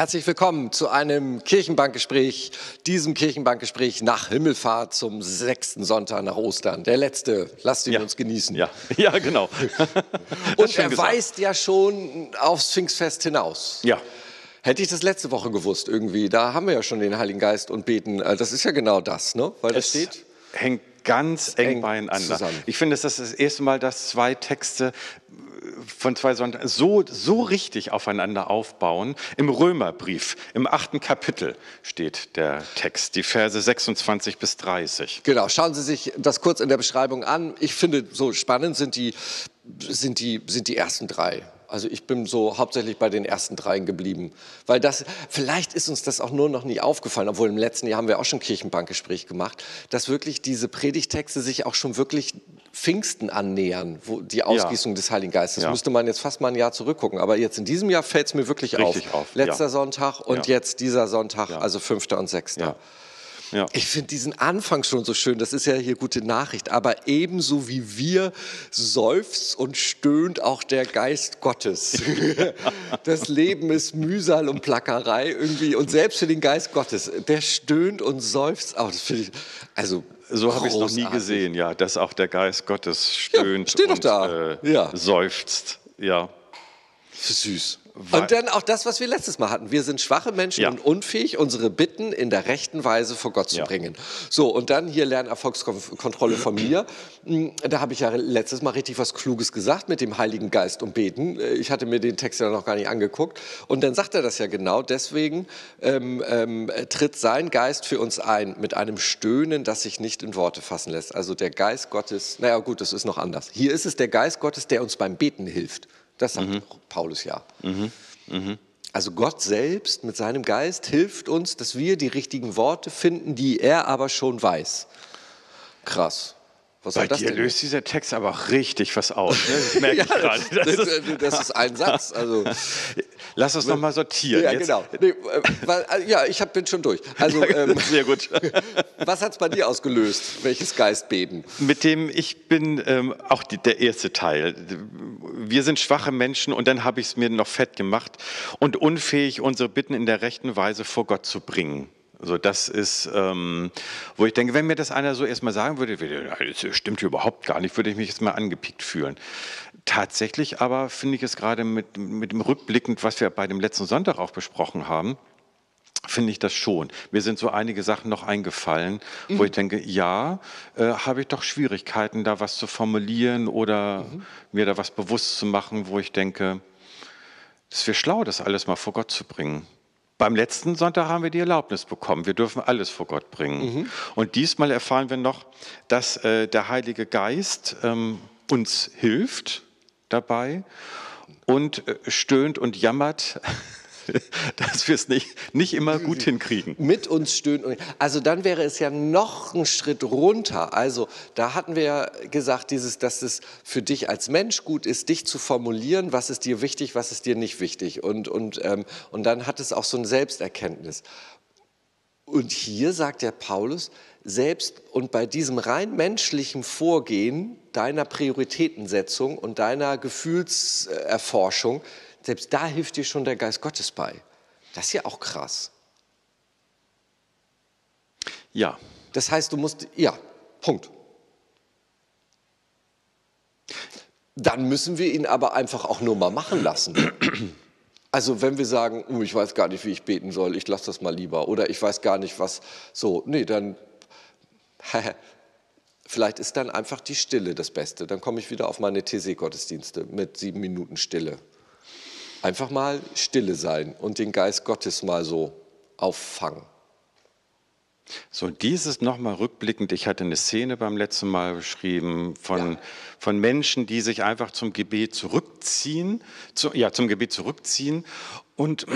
Herzlich willkommen zu einem Kirchenbankgespräch, diesem Kirchenbankgespräch nach Himmelfahrt zum sechsten Sonntag nach Ostern. Der letzte, lasst ihn Ja. uns genießen. Ja, ja genau. Und er gesagt. weist ja schon aufs Pfingstfest hinaus. Ja, Hätte ich das letzte Woche gewusst irgendwie, da haben wir ja schon den Heiligen Geist und beten. Äh, Das ist ja genau das, ne? Weil das es steht. hängt ganz eng, eng beieinander. zusammen. Ich finde, das ist das erste Mal, dass zwei Texte von zwei Sonntagen so, so richtig aufeinander aufbauen. Im Römerbrief, im achten Kapitel steht der Text, die Verse 26 bis 30. Genau, schauen Sie sich das kurz in der Beschreibung an. Ich finde, so spannend sind die, sind die, sind die ersten drei. Also ich bin so hauptsächlich bei den ersten dreien geblieben. Weil das, vielleicht ist uns das auch nur noch nie aufgefallen, obwohl im letzten Jahr haben wir auch schon Kirchenbankgespräch gemacht, dass wirklich diese Predigtexte sich auch schon wirklich Pfingsten annähern, wo die Ausgießung des Heiligen Geistes. Ja. Müsste man jetzt fast mal ein Jahr zurückgucken. Aber jetzt in diesem Jahr fällt es mir wirklich Richtig auf, Letzter ja. Sonntag und Ja. jetzt dieser Sonntag, Ja. also fünfter und sechster. Ja. Ja. Ich finde diesen Anfang schon so schön, das ist ja hier gute Nachricht, aber ebenso wie wir seufzt und stöhnt auch der Geist Gottes. Das Leben ist Mühsal und Plackerei irgendwie und selbst für den Geist Gottes, der stöhnt und seufzt auch. Das finde ich, also So habe ich es noch nie gesehen, ja, dass auch der Geist Gottes stöhnt steht doch und da. Äh, Ja. seufzt. Ja. Süß. Und dann auch das, was wir letztes Mal hatten. Wir sind schwache Menschen Ja. und unfähig, unsere Bitten in der rechten Weise vor Gott zu Ja. bringen. So, und dann hier Lernerfolgskontrolle von mir. Hm, Da habe ich ja letztes Mal richtig was Kluges gesagt mit dem Heiligen Geist und Beten. Äh, Ich hatte mir den Text ja noch gar nicht angeguckt. Und dann sagt er das ja genau. Deswegen ähm, ähm, tritt sein Geist für uns ein mit einem Stöhnen, das sich nicht in Worte fassen lässt. Also der Geist Gottes, naja gut, das ist noch anders. Hier ist es der Geist Gottes, der uns beim Beten hilft. Das sagt Paulus ja. Also Gott selbst mit seinem Geist hilft uns, dass wir die richtigen Worte finden, die er aber schon weiß. Krass. Was Bei dir löst dieser Text aber auch richtig was aus. Ne? Das merke ja, ich gerade. das, Das ist, das ist ein Satz. Also, lass uns noch mal sortieren. ja, Jetzt- genau. Nee, äh, weil, äh, ja, ich hab, bin schon durch. Also, ähm, Sehr gut. was hat es bei dir ausgelöst? Welches Geistbeben? Mit dem ich bin ähm, auch die, der erste Teil. Wir sind schwache Menschen und dann habe ich es mir noch fett gemacht und unfähig, unsere Bitten in der rechten Weise vor Gott zu bringen. So, das ist, ähm, wo ich denke, wenn mir das einer so erstmal sagen würde, das stimmt überhaupt gar nicht, würde ich mich jetzt mal angepiekt fühlen. Tatsächlich aber finde ich es gerade mit, mit dem Rückblickend, was wir bei dem letzten Sonntag auch besprochen haben, finde ich das schon. Mir sind so einige Sachen noch eingefallen, wo ich denke, ja, äh, habe ich doch Schwierigkeiten, da was zu formulieren oder mir da was bewusst zu machen, wo ich denke, es wäre schlau, das alles mal vor Gott zu bringen. Beim letzten Sonntag haben wir die Erlaubnis bekommen. Wir dürfen alles vor Gott bringen. Und diesmal erfahren wir noch, dass äh, der Heilige Geist ähm, uns hilft dabei und äh, stöhnt und jammert, dass wir es nicht, nicht immer gut hinkriegen. mit uns stöhnt. und- Also dann wäre es ja noch ein Schritt runter. Also da hatten wir ja gesagt, dieses, dass es für dich als Mensch gut ist, dich zu formulieren, was ist dir wichtig, was ist dir nicht wichtig. Und, und, ähm, und dann hat es auch so ein Selbsterkenntnis. Und hier sagt der Paulus, selbst und bei diesem rein menschlichen Vorgehen deiner Prioritätensetzung und deiner Gefühlserforschung, selbst da hilft dir schon der Geist Gottes bei. Das ist ja auch krass. Ja, Das heißt, du musst, ja, Punkt. Dann müssen wir ihn aber einfach auch nur mal machen lassen. Also wenn wir sagen, oh, ich weiß gar nicht, wie ich beten soll, ich lasse das mal lieber. Oder ich weiß gar nicht, was so, nee, dann, vielleicht ist dann einfach die Stille das Beste. Dann komme ich wieder auf meine TC-Gottesdienste mit sieben Minuten Stille. Einfach mal stille sein und den Geist Gottes mal so auffangen. So, dieses nochmal rückblickend. Ich hatte eine Szene beim letzten Mal beschrieben von, von Menschen, die sich einfach zum Gebet zurückziehen, zu, ja, zum Gebet zurückziehen und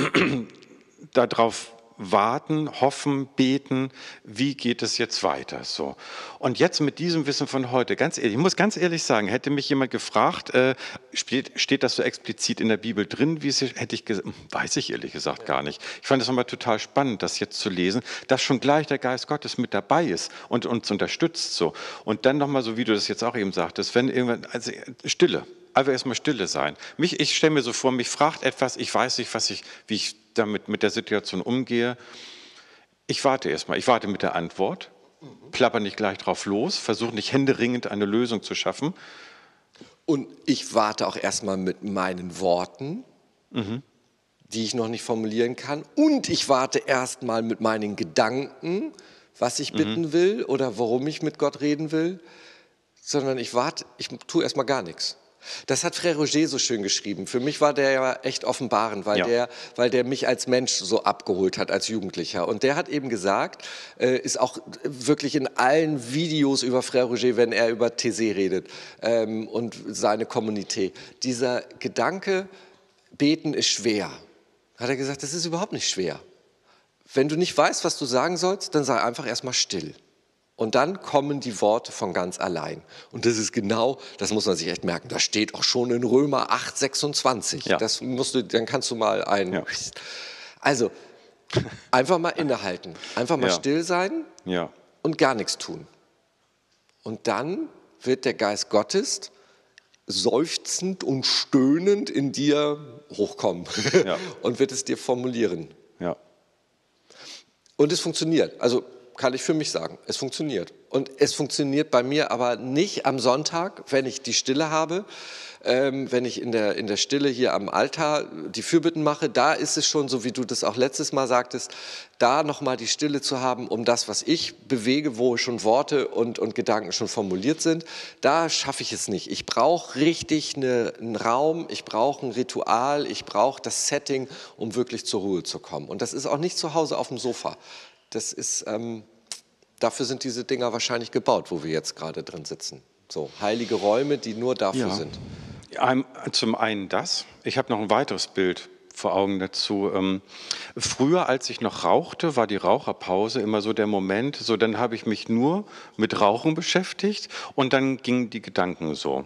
darauf warten, hoffen, beten, wie geht es jetzt weiter? So. Und jetzt mit diesem Wissen von heute, ganz ehrlich, ich muss ganz ehrlich sagen, hätte mich jemand gefragt, äh, steht, steht das so explizit in der Bibel drin, wie es hier, hätte ich gesagt, weiß ich ehrlich gesagt gar nicht. Ich fand es nochmal total spannend, das jetzt zu lesen, dass schon gleich der Geist Gottes mit dabei ist und uns unterstützt so. Und dann nochmal so, wie du das jetzt auch eben sagtest, wenn irgendwann, also Stille, Einfach erstmal Stille sein. Mich, ich stelle mir so vor, mich fragt etwas, ich weiß nicht, was ich, wie ich damit mit der Situation umgehe. Ich warte erstmal, ich warte mit der Antwort, plapper nicht gleich drauf los, versuche nicht händeringend eine Lösung zu schaffen. Und ich warte auch erstmal mit meinen Worten, mhm. die ich noch nicht formulieren kann. Und ich warte erstmal mit meinen Gedanken, was ich bitten mhm. will oder warum ich mit Gott reden will, sondern ich warte, ich tue erstmal gar nichts. Das hat Frère Roger so schön geschrieben. Für mich war der ja echt offenbarend, weil, ja. der, weil der mich als Mensch so abgeholt hat, als Jugendlicher. Und der hat eben gesagt, äh, ist auch wirklich in allen Videos über Frère Roger, wenn er über Thésée redet ähm, und seine Kommunität, dieser Gedanke, beten ist schwer. Hat er gesagt, das ist überhaupt nicht schwer. Wenn du nicht weißt, was du sagen sollst, dann sei einfach erstmal still. Und dann kommen die Worte von ganz allein. Und das ist genau, das muss man sich echt merken, das steht auch schon in Römer 8, 26. Ja. Das musst du, dann kannst du mal ein. Ja. Also, einfach mal innehalten, einfach mal ja. still sein und gar nichts tun. Und dann wird der Geist Gottes seufzend und stöhnend in dir hochkommen und wird es dir formulieren. Und es funktioniert. Also kann ich für mich sagen, es funktioniert. Und es funktioniert bei mir aber nicht am Sonntag, wenn ich die Stille habe, ähm, wenn ich in der, in der Stille hier am Altar die Fürbitten mache. Da ist es schon, so wie du das auch letztes Mal sagtest, da nochmal die Stille zu haben, um das, was ich bewege, wo schon Worte und, und Gedanken schon formuliert sind. Da schaffe ich es nicht. Ich brauche richtig eine, einen Raum, ich brauche ein Ritual, ich brauche das Setting, um wirklich zur Ruhe zu kommen. Und das ist auch nicht zu Hause auf dem Sofa. Das ist, ähm, dafür sind diese Dinger wahrscheinlich gebaut, wo wir jetzt gerade drin sitzen. So, heilige Räume, die nur dafür ja. sind. Zum einen das. Ich habe noch ein weiteres Bild vor Augen dazu. Ähm, früher, als ich noch rauchte, war die Raucherpause immer so der Moment, so dann habe ich mich nur mit Rauchen beschäftigt und dann gingen die Gedanken so.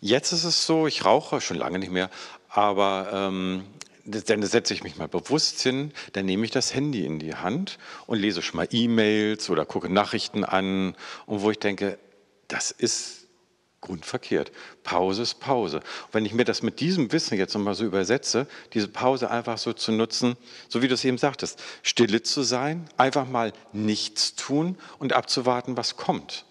Jetzt ist es so, ich rauche schon lange nicht mehr, aber ähm, dann setze ich mich mal bewusst hin, dann nehme ich das Handy in die Hand und lese schon mal E-Mails oder gucke Nachrichten an und wo ich denke, das ist grundverkehrt. Pause ist Pause. Und wenn ich mir das mit diesem Wissen jetzt nochmal so übersetze, diese Pause einfach so zu nutzen, so wie du es eben sagtest, stille zu sein, einfach mal nichts tun und abzuwarten, was kommt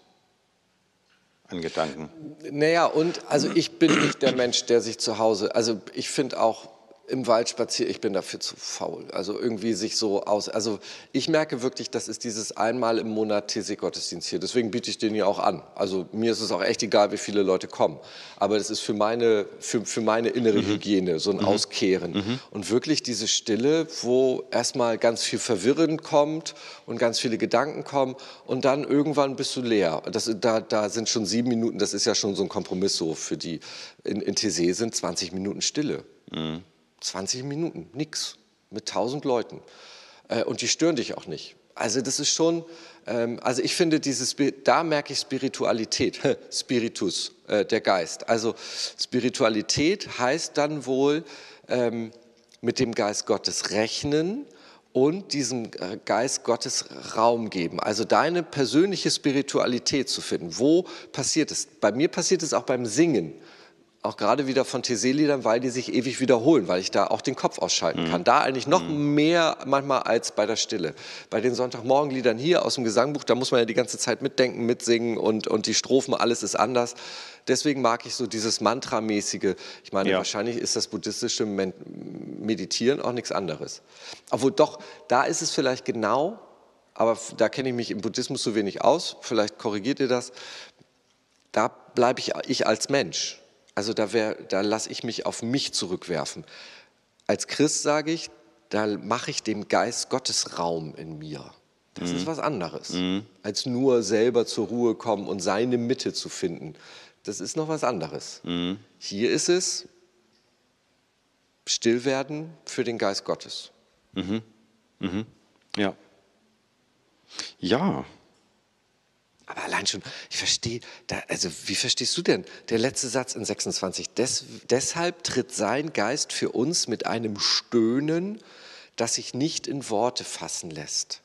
an Gedanken. Naja, und also ich bin nicht der Mensch, der sich zu Hause, also ich finde auch, im Wald spazieren, ich bin dafür zu faul. Also irgendwie sich so aus. Also ich merke wirklich, das ist dieses einmal im Monat TC-Gottesdienst hier. Deswegen biete ich den ja auch an. Also mir ist es auch echt egal, wie viele Leute kommen. Aber das ist für meine, für, für meine innere mhm. Hygiene, so ein mhm. Auskehren. Mhm. Und wirklich diese Stille, wo erstmal ganz viel Verwirren kommt und ganz viele Gedanken kommen und dann irgendwann bist du leer. Das, da, da sind schon sieben Minuten, das ist ja schon so ein Kompromiss so für die. In, in TC sind 20 Minuten Stille. Mhm. 20 Minuten, nix, mit 1000 Leuten. Äh, und die stören dich auch nicht. Also das ist schon, ähm, also ich finde dieses, da merke ich Spiritualität, Spiritus, äh, der Geist. Also Spiritualität heißt dann wohl ähm, mit dem Geist Gottes rechnen und diesem äh, Geist Gottes Raum geben. Also deine persönliche Spiritualität zu finden. Wo passiert es? Bei mir passiert es auch beim Singen auch gerade wieder von TC-Liedern, weil die sich ewig wiederholen, weil ich da auch den Kopf ausschalten mhm. kann. Da eigentlich noch mhm. mehr manchmal als bei der Stille. Bei den Sonntagmorgenliedern hier aus dem Gesangbuch, da muss man ja die ganze Zeit mitdenken, mitsingen und, und die Strophen, alles ist anders. Deswegen mag ich so dieses Mantramäßige. Ich meine, ja. wahrscheinlich ist das buddhistische Meditieren auch nichts anderes. Obwohl doch, da ist es vielleicht genau, aber da kenne ich mich im Buddhismus so wenig aus, vielleicht korrigiert ihr das, da bleibe ich, ich als Mensch. Also da, da lasse ich mich auf mich zurückwerfen. Als Christ sage ich, da mache ich dem Geist Gottes Raum in mir. Das mhm. ist was anderes, mhm. als nur selber zur Ruhe kommen und seine Mitte zu finden. Das ist noch was anderes. Mhm. Hier ist es still werden für den Geist Gottes. Mhm. Mhm. Ja. Ja, aber allein schon, ich verstehe, da, also wie verstehst du denn der letzte Satz in 26? Des, deshalb tritt sein Geist für uns mit einem Stöhnen, das sich nicht in Worte fassen lässt.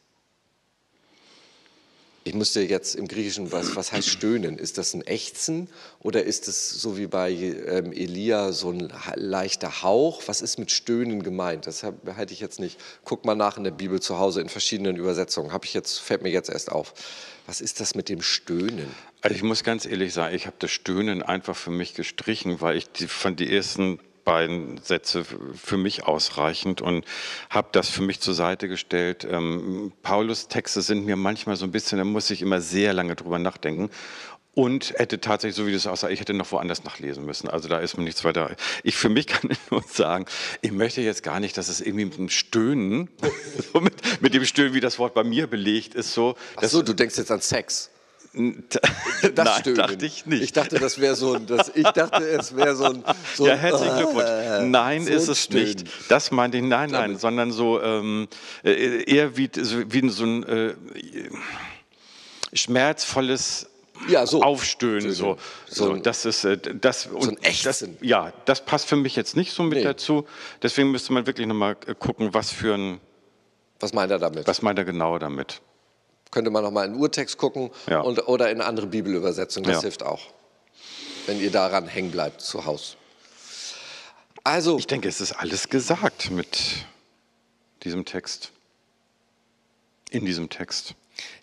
Ich musste jetzt im Griechischen, was, was heißt stöhnen? Ist das ein Ächzen oder ist es so wie bei ähm, Elia so ein leichter Hauch? Was ist mit Stöhnen gemeint? Das halte ich jetzt nicht. Guck mal nach in der Bibel zu Hause in verschiedenen Übersetzungen. Habe ich jetzt, fällt mir jetzt erst auf. Was ist das mit dem Stöhnen? Also ich muss ganz ehrlich sagen, ich habe das Stöhnen einfach für mich gestrichen, weil ich die, von die ersten beiden Sätze für mich ausreichend und habe das für mich zur Seite gestellt. Ähm, Paulus Texte sind mir manchmal so ein bisschen, da muss ich immer sehr lange drüber nachdenken und hätte tatsächlich, so wie das aussah, ich hätte noch woanders nachlesen müssen. Also da ist mir nichts weiter. Ich für mich kann nur sagen, ich möchte jetzt gar nicht, dass es irgendwie mit dem Stöhnen, so mit, mit, dem Stöhnen, wie das Wort bei mir belegt ist, so. Ach so, du denkst jetzt an Sex. Das Nein, Stöhnen. dachte ich nicht. Ich dachte, das wäre so ein, das, ich dachte, es wäre so ein, so Ja, herzlichen Glückwunsch. Nein, so ist es Stöhnen. nicht. Das meinte ich, nein, nein, Damit. sondern so ähm, äh, eher wie, wie so ein äh, schmerzvolles ja, so. Aufstöhnen. So, so, so, das ist äh, das, so ein das, Ja, das passt für mich jetzt nicht so mit nee. dazu. Deswegen müsste man wirklich nochmal äh, gucken, was für ein. Was meint er damit? Was meint er genau damit? Könnte man noch mal in Urtext gucken ja. und, oder in andere Bibelübersetzungen. Das ja. hilft auch, wenn ihr daran hängen bleibt zu Hause. Also, ich denke, es ist alles gesagt mit diesem Text. In diesem Text.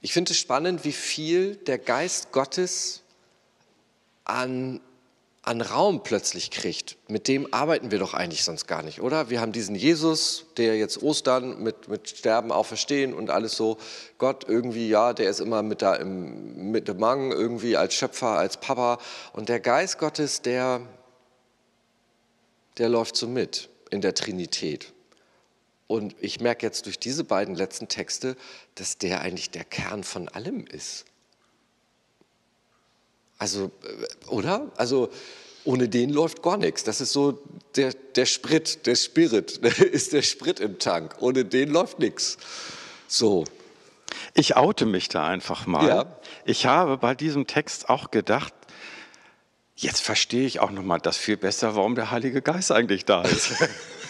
Ich finde es spannend, wie viel der Geist Gottes an an Raum plötzlich kriegt, mit dem arbeiten wir doch eigentlich sonst gar nicht, oder? Wir haben diesen Jesus, der jetzt Ostern mit, mit Sterben auch verstehen und alles so. Gott irgendwie, ja, der ist immer mit da im mit dem Mang irgendwie als Schöpfer, als Papa. Und der Geist Gottes, der, der läuft so mit in der Trinität. Und ich merke jetzt durch diese beiden letzten Texte, dass der eigentlich der Kern von allem ist. Also, äh, oder? Also, ohne den läuft gar nichts. Das ist so der, der Sprit, der Spirit, ist der Sprit im Tank. Ohne den läuft nichts. So. Ich oute mich da einfach mal. Ja. Ich habe bei diesem Text auch gedacht, jetzt verstehe ich auch nochmal das viel besser, warum der Heilige Geist eigentlich da ist.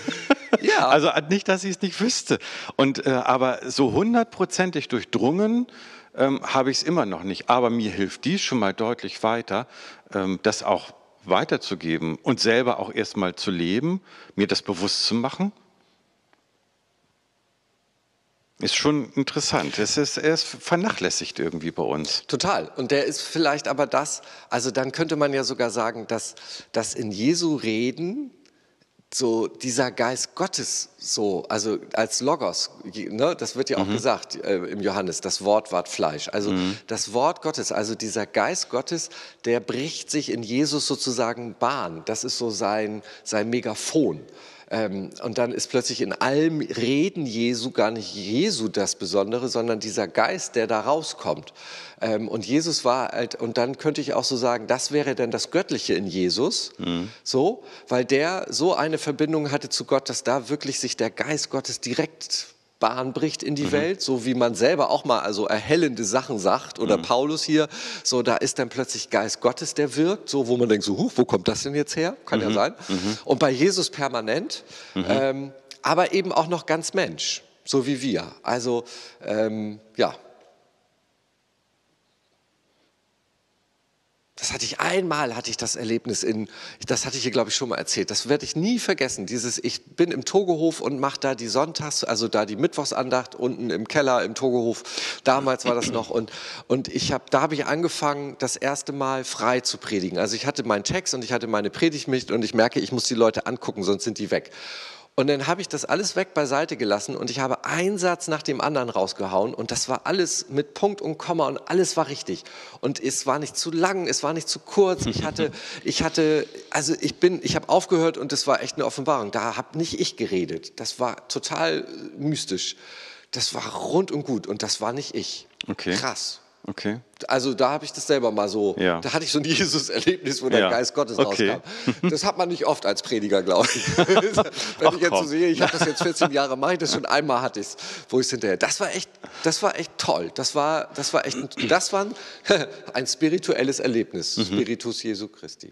ja. Also nicht, dass ich es nicht wüsste. Und, äh, aber so hundertprozentig durchdrungen ähm, habe ich es immer noch nicht. Aber mir hilft dies schon mal deutlich weiter, ähm, das auch weiterzugeben und selber auch erstmal zu leben, mir das bewusst zu machen. Ist schon interessant. Es ist, er ist vernachlässigt irgendwie bei uns. Total. Und der ist vielleicht aber das, also dann könnte man ja sogar sagen, dass, dass in Jesu Reden so dieser Geist Gottes so, also als Logos, ne, das wird ja auch mhm. gesagt äh, im Johannes, das Wort ward Fleisch. Also mhm. das Wort Gottes, also dieser Geist Gottes, der bricht sich in Jesus sozusagen Bahn. Das ist so sein, sein Megafon. Ähm, und dann ist plötzlich in allem Reden Jesu gar nicht Jesu das Besondere, sondern dieser Geist, der da rauskommt. Ähm, und Jesus war halt, und dann könnte ich auch so sagen, das wäre dann das Göttliche in Jesus, mhm. so, weil der so eine Verbindung hatte zu Gott, dass da wirklich sich der Geist Gottes direkt Bahn bricht in die mhm. Welt, so wie man selber auch mal also erhellende Sachen sagt oder mhm. Paulus hier, so da ist dann plötzlich Geist Gottes, der wirkt, so wo man denkt so, huch, wo kommt das denn jetzt her? Kann mhm. ja sein. Mhm. Und bei Jesus permanent, mhm. ähm, aber eben auch noch ganz Mensch, so wie wir. Also ähm, ja, Das hatte ich einmal, hatte ich das Erlebnis in, das hatte ich hier glaube ich schon mal erzählt, das werde ich nie vergessen, dieses, ich bin im Togohof und mache da die Sonntags, also da die Mittwochsandacht unten im Keller im Togohof, damals war das noch und, und ich habe, da habe ich angefangen, das erste Mal frei zu predigen. Also ich hatte meinen Text und ich hatte meine Predigt und ich merke, ich muss die Leute angucken, sonst sind die weg. Und dann habe ich das alles weg beiseite gelassen und ich habe einen Satz nach dem anderen rausgehauen und das war alles mit Punkt und Komma und alles war richtig. Und es war nicht zu lang, es war nicht zu kurz. Ich hatte, ich hatte, also ich bin, ich habe aufgehört und das war echt eine Offenbarung. Da habe nicht ich geredet. Das war total mystisch. Das war rund und gut und das war nicht ich. Okay. Krass. Okay. Also da habe ich das selber mal so, ja. da hatte ich so ein Jesus-Erlebnis, wo der ja. Geist Gottes okay. rauskam. Das hat man nicht oft als Prediger, glaube ich. Wenn Ach, ich jetzt so sehe, ich habe das jetzt 14 Jahre, mache ich das schon einmal hatte ich es, wo ich es hinterher. Das war echt, das war echt toll. Das war, das war echt, ein, das war ein, ein spirituelles Erlebnis. Mhm. Spiritus Jesu Christi.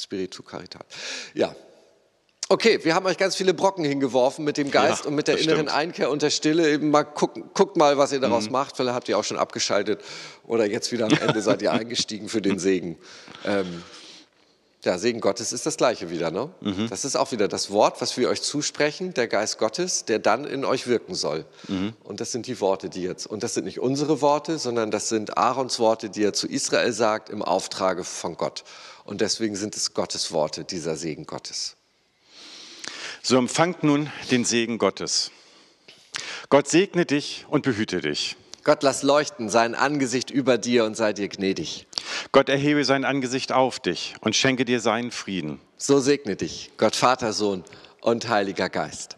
Spiritu Caritas. Ja. Okay, wir haben euch ganz viele Brocken hingeworfen mit dem Geist Ja, und mit der inneren stimmt. Einkehr und der Stille. Eben mal guckt, guckt mal, was ihr daraus macht. Vielleicht habt ihr auch schon abgeschaltet oder jetzt wieder am Ende seid ihr eingestiegen für den Segen. Ähm, ja, Segen Gottes ist das Gleiche wieder. Ne? Das ist auch wieder das Wort, was wir euch zusprechen, der Geist Gottes, der dann in euch wirken soll. Und das sind die Worte, die jetzt, und das sind nicht unsere Worte, sondern das sind Aarons Worte, die er zu Israel sagt im Auftrage von Gott. Und deswegen sind es Gottes Worte, dieser Segen Gottes. So empfangt nun den Segen Gottes. Gott segne dich und behüte dich. Gott, lass leuchten sein Angesicht über dir und sei dir gnädig. Gott erhebe sein Angesicht auf dich und schenke dir seinen Frieden. So segne dich, Gott Vater, Sohn und Heiliger Geist.